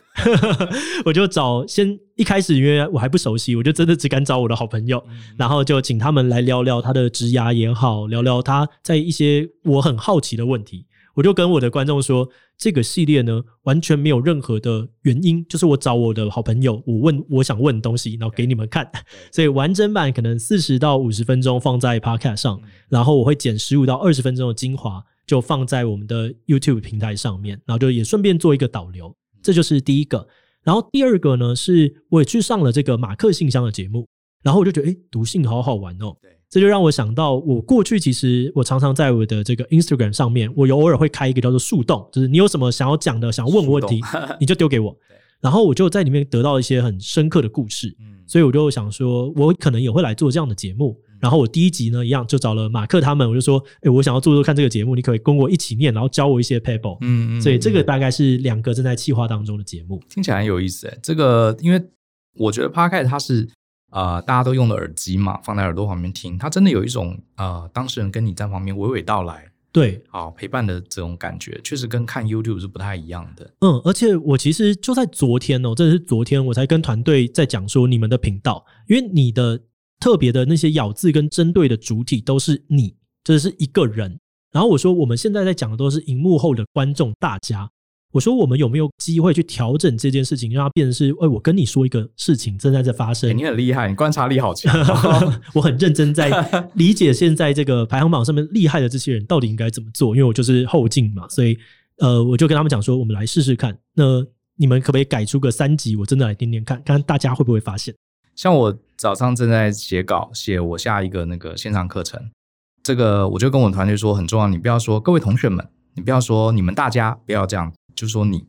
*laughs* 我就找先一开始，因为我还不熟悉，我就真的只敢找我的好朋友，然后就请他们来聊聊他的职涯也好，聊聊他在一些我很好奇的问题。我就跟我的观众说，这个系列呢，完全没有任何的原因，就是我找我的好朋友，我问我想问的东西，然后给你们看。*laughs* 所以完整版可能四十到五十分钟放在 Podcast 上，然后我会剪十五到二十分钟的精华，就放在我们的 YouTube 平台上面，然后就也顺便做一个导流。这就是第一个。然后第二个呢，是我也去上了这个马克信箱的节目，然后我就觉得，诶，读信好好玩哦。这就让我想到，我过去其实我常常在我的这个 Instagram 上面，我有偶尔会开一个叫做树洞，就是你有什么想要讲的、想要问我问题，你就丢给我，*laughs* 然后我就在里面得到一些很深刻的故事，所以我就想说，我可能也会来做这样的节目，然后我第一集呢，一样就找了马克他们，我就说，哎，我想要做做看这个节目，你可以跟我一起念，然后教我一些 paper。嗯嗯。所以这个大概是两个正在企划当中的节目，听起来很有意思诶。这个因为我觉得 Podcast 它是啊、呃，大家都用的耳机嘛，放在耳朵旁边听，它真的有一种啊、呃，当事人跟你在旁边娓娓道来，对，好陪伴的这种感觉，确实跟看 YouTube 是不太一样的。嗯，而且我其实就在昨天哦，这是昨天我才跟团队在讲说你们的频道，因为你的。特别的那些咬字跟针对的主体都是你，这是一个人。然后我说，我们现在在讲的都是荧幕后的观众大家。我说，我们有没有机会去调整这件事情，让它变成是，哎，我跟你说一个事情正在这发生。你很厉害，你观察力好强。*laughs* 我很认真在 *laughs* 理解现在这个排行榜上面厉害的这些人到底应该怎么做，因为我就是后进嘛，所以呃，我就跟他们讲说，我们来试试看。那你们可不可以改出个三集，我真的来听听看，看看大家会不会发现。像我早上正在写稿，写我下一个那个线上课程，这个我就跟我团队说很重要，你不要说各位同学们，你不要说你们大家，不要这样，就说你，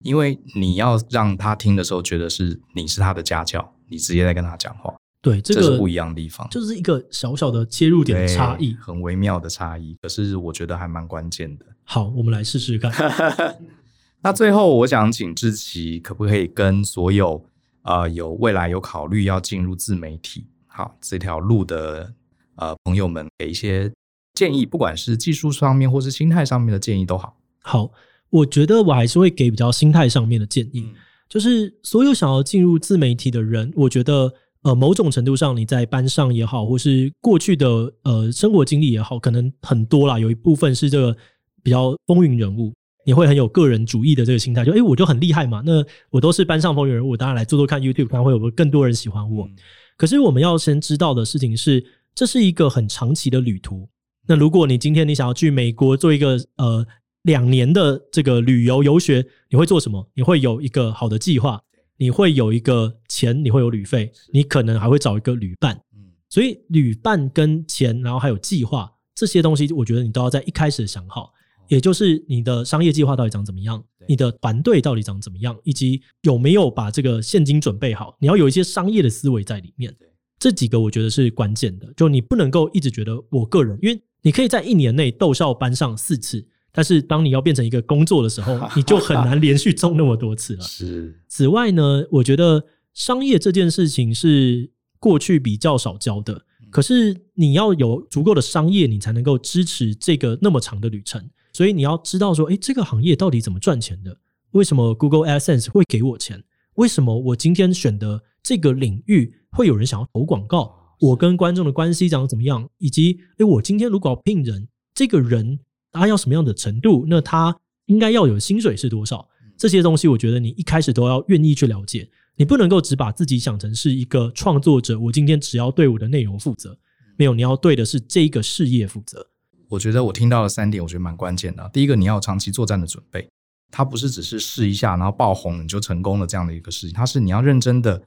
因为你要让他听的时候觉得是你是他的家教，你直接在跟他讲话，对，这个这是不一样的地方，就是一个小小的切入点的差异，很微妙的差异，可是我觉得还蛮关键的。好，我们来试试看。*laughs* 那最后我想请志奇，可不可以跟所有呃，有未来有考虑要进入自媒体，好这条路的呃朋友们，给一些建议，不管是技术上面或是心态上面的建议都好。好，我觉得我还是会给比较心态上面的建议，嗯、就是所有想要进入自媒体的人，我觉得呃某种程度上你在班上也好，或是过去的呃生活经历也好，可能很多啦，有一部分是这个比较风云人物。你会很有个人主义的这个心态，就诶，我就很厉害嘛，那我都是班上风云人物，当然来做做看 YouTube，看会有更多人喜欢我。可是我们要先知道的事情是，这是一个很长期的旅途。那如果你今天你想要去美国做一个呃两年的这个旅游游学，你会做什么？你会有一个好的计划，你会有一个钱，你会有旅费，你可能还会找一个旅伴。所以旅伴跟钱，然后还有计划这些东西，我觉得你都要在一开始想好。也就是你的商业计划到底长怎么样，你的团队到底长怎么样，以及有没有把这个现金准备好，你要有一些商业的思维在里面。这几个我觉得是关键的，就你不能够一直觉得我个人，因为你可以在一年内逗笑班上四次，但是当你要变成一个工作的时候，*laughs* 你就很难连续中那么多次了。是。此外呢，我觉得商业这件事情是过去比较少教的，可是你要有足够的商业，你才能够支持这个那么长的旅程。所以你要知道说，诶，这个行业到底怎么赚钱的？为什么 Google AdSense 会给我钱？为什么我今天选的这个领域会有人想要投广告？我跟观众的关系长怎么样？以及，诶，我今天如果要聘人，这个人他要什么样的程度？那他应该要有薪水是多少？这些东西，我觉得你一开始都要愿意去了解。你不能够只把自己想成是一个创作者，我今天只要对我的内容负责。没有，你要对的是这个事业负责。我觉得我听到了三点，我觉得蛮关键的。第一个，你要长期作战的准备，它不是只是试一下然后爆红你就成功了这样的一个事情，它是你要认真的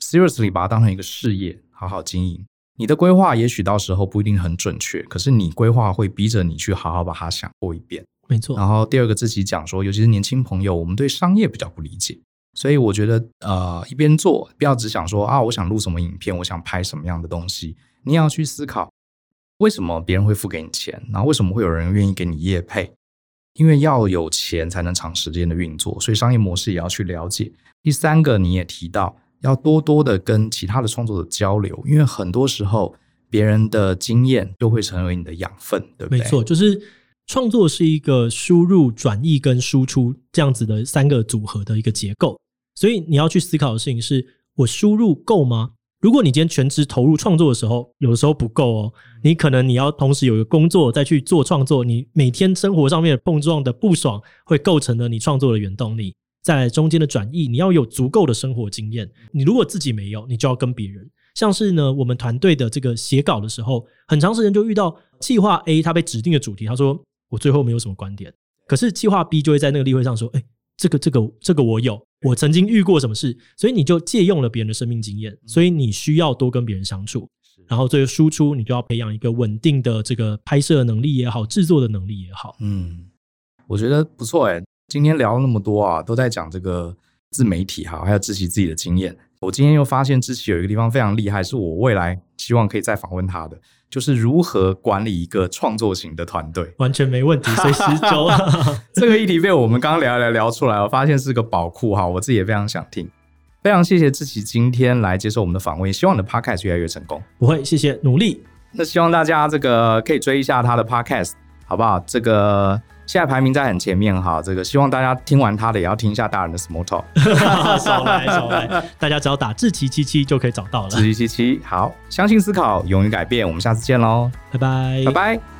，seriously 把它当成一个事业，好好经营。你的规划也许到时候不一定很准确，可是你规划会逼着你去好好把它想过一遍。没错。然后第二个，自己讲说，尤其是年轻朋友，我们对商业比较不理解，所以我觉得呃，一边做不要只想说啊，我想录什么影片，我想拍什么样的东西，你要去思考。为什么别人会付给你钱？然后为什么会有人愿意给你业配？因为要有钱才能长时间的运作，所以商业模式也要去了解。第三个，你也提到要多多的跟其他的创作者交流，因为很多时候别人的经验就会成为你的养分，对不对？没错，就是创作是一个输入、转译跟输出这样子的三个组合的一个结构，所以你要去思考的事情是：我输入够吗？如果你今天全职投入创作的时候，有的时候不够哦。你可能你要同时有一个工作再去做创作，你每天生活上面的碰撞的不爽，会构成了你创作的原动力。再来中间的转译，你要有足够的生活经验。你如果自己没有，你就要跟别人。像是呢，我们团队的这个写稿的时候，很长时间就遇到计划 A 他被指定的主题，他说我最后没有什么观点，可是计划 B 就会在那个例会上说，哎，这个这个这个我有。我曾经遇过什么事，所以你就借用了别人的生命经验，所以你需要多跟别人相处，然后这个输出你就要培养一个稳定的这个拍摄能力也好，制作的能力也好。嗯，我觉得不错诶，今天聊了那么多啊，都在讲这个自媒体哈，还有自己自己的经验。我今天又发现志奇有一个地方非常厉害，是我未来希望可以再访问他的，就是如何管理一个创作型的团队。完全没问题，随时 *laughs* 走。*laughs* 这个议题被我们刚刚聊一聊聊出来，我发现是个宝库哈，我自己也非常想听。非常谢谢志奇今天来接受我们的访问，也希望你的 podcast 越来越成功。不会，谢谢，努力。那希望大家这个可以追一下他的 podcast，好不好？这个。现在排名在很前面哈，这个希望大家听完他的也要听一下大人的 Small Talk。*laughs* 少来少来，大家只要打志奇七七就可以找到了。志奇七七，好，相信思考，勇于改变，我们下次见喽，拜拜，拜拜。